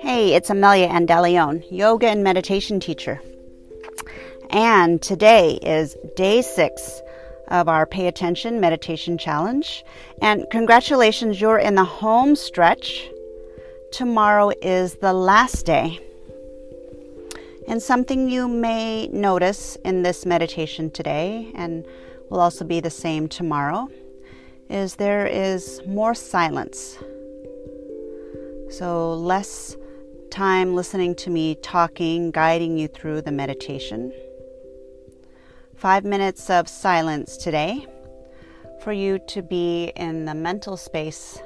Hey, it's Amelia Andalione, yoga and meditation teacher. And today is day six of our Pay Attention Meditation Challenge. And congratulations, you're in the home stretch. Tomorrow is the last day. And something you may notice in this meditation today, and will also be the same tomorrow, is there is more silence. So, less time listening to me talking, guiding you through the meditation. Five minutes of silence today for you to be in the mental space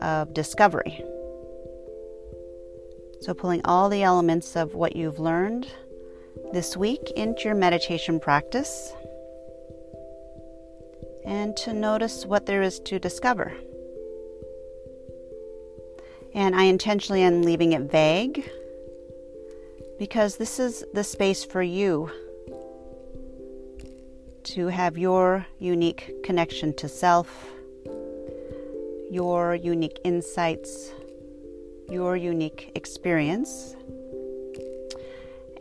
of discovery. So, pulling all the elements of what you've learned this week into your meditation practice and to notice what there is to discover. And I intentionally am leaving it vague because this is the space for you to have your unique connection to self, your unique insights, your unique experience.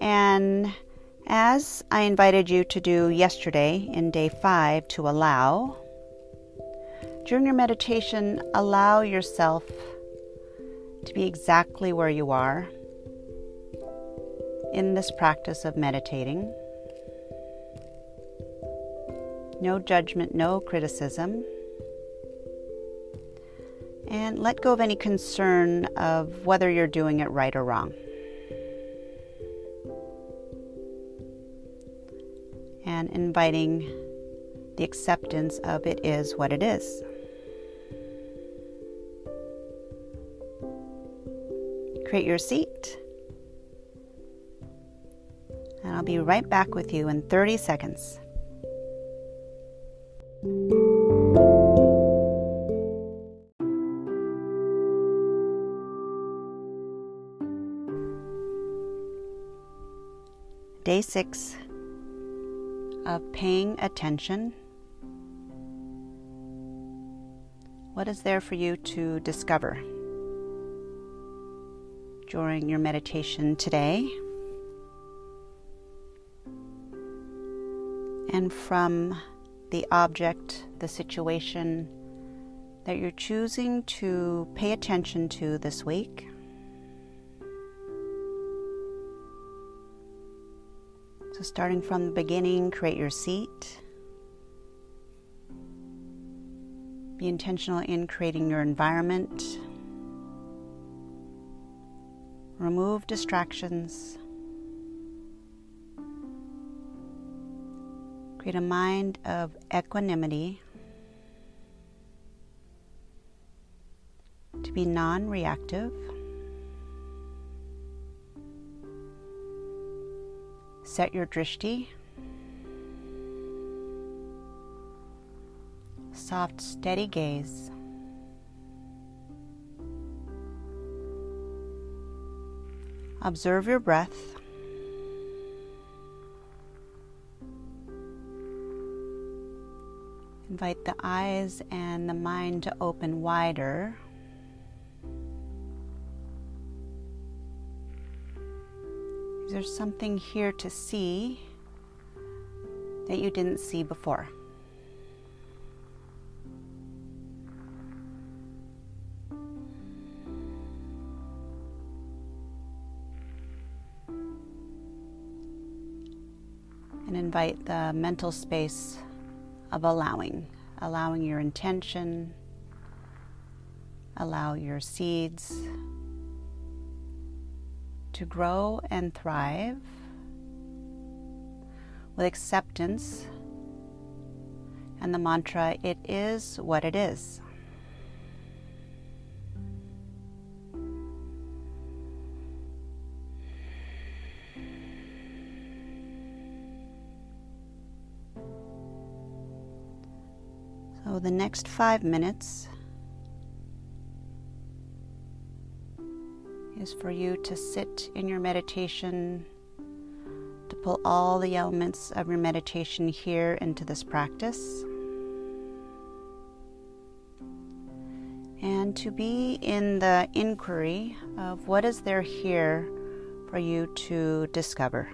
And as I invited you to do yesterday in day five, to allow, during your meditation, allow yourself to be exactly where you are in this practice of meditating. No judgment, no criticism. And let go of any concern of whether you're doing it right or wrong. And inviting the acceptance of it is what it is. Create your seat. And I'll be right back with you in 30 seconds. Day six of paying attention. What is there for you to discover? During your meditation today. And from the object, the situation that you're choosing to pay attention to this week. So, starting from the beginning, create your seat. Be intentional in creating your environment. Remove distractions. Create a mind of equanimity. To be non reactive. Set your drishti. Soft, steady gaze. Observe your breath. Invite the eyes and the mind to open wider. Is there something here to see that you didn't see before? Invite the mental space of allowing, allowing your intention, allow your seeds to grow and thrive with acceptance and the mantra, it is what it is. So, the next five minutes is for you to sit in your meditation, to pull all the elements of your meditation here into this practice. and to be in the inquiry of what is there here for you to discover.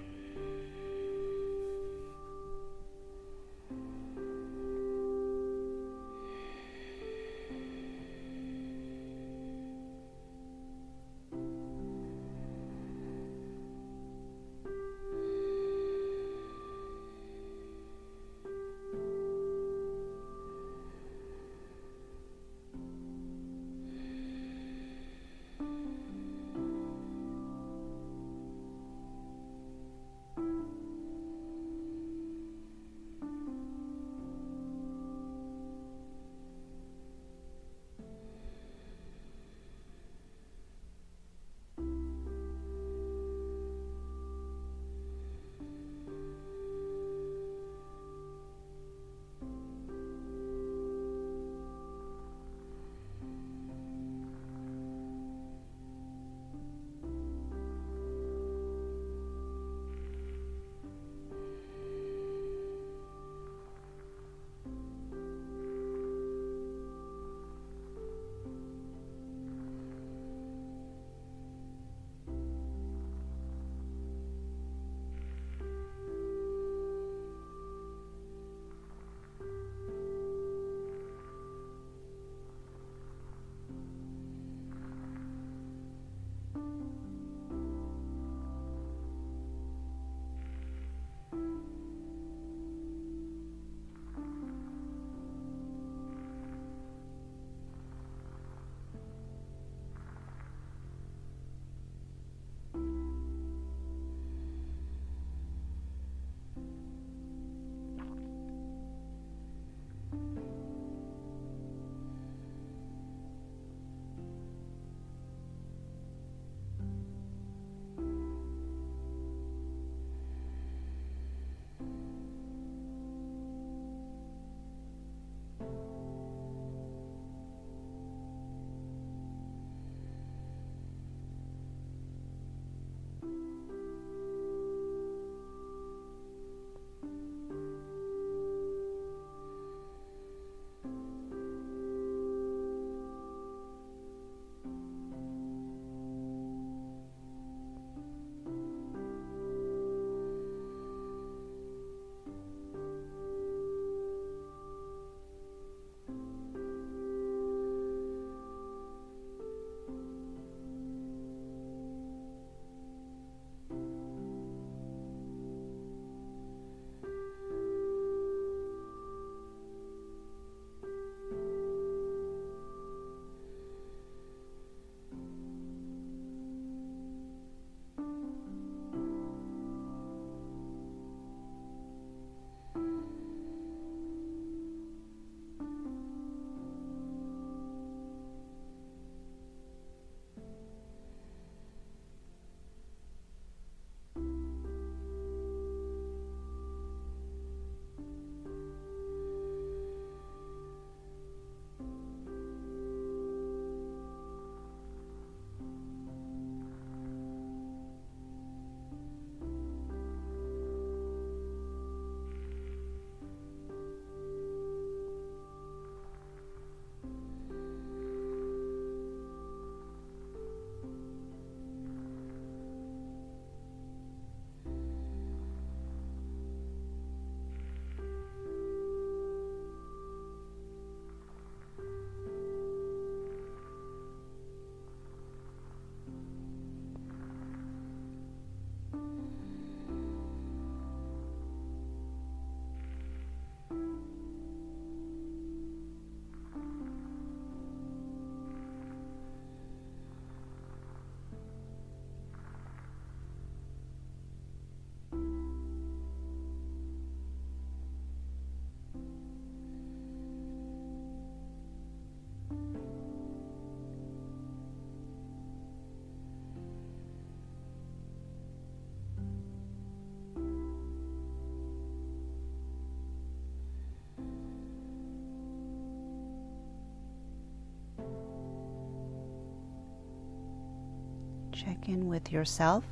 Check in with yourself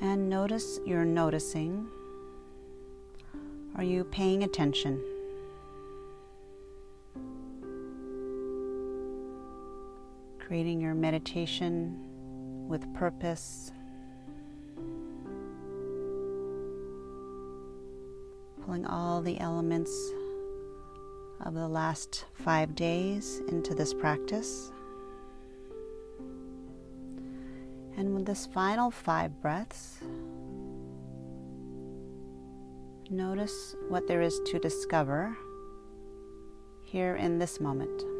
and notice you're noticing. Are you paying attention? Creating your meditation with purpose. Pulling all the elements of the last five days into this practice. And with this final five breaths, notice what there is to discover here in this moment.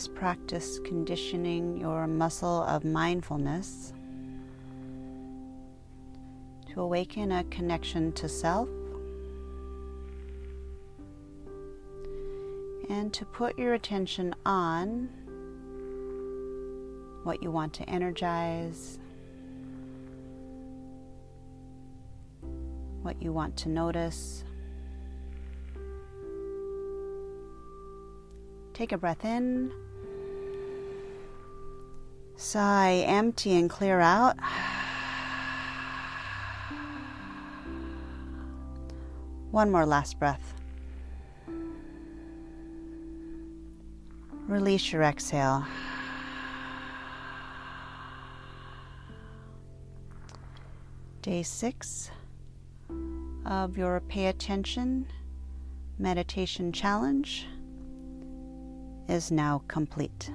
This practice conditioning your muscle of mindfulness to awaken a connection to self and to put your attention on what you want to energize, what you want to notice. Take a breath in. Sigh, empty and clear out. One more last breath. Release your exhale. Day six of your Pay Attention Meditation Challenge is now complete.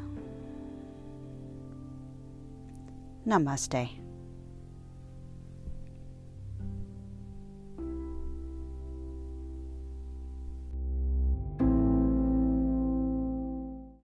Namaste.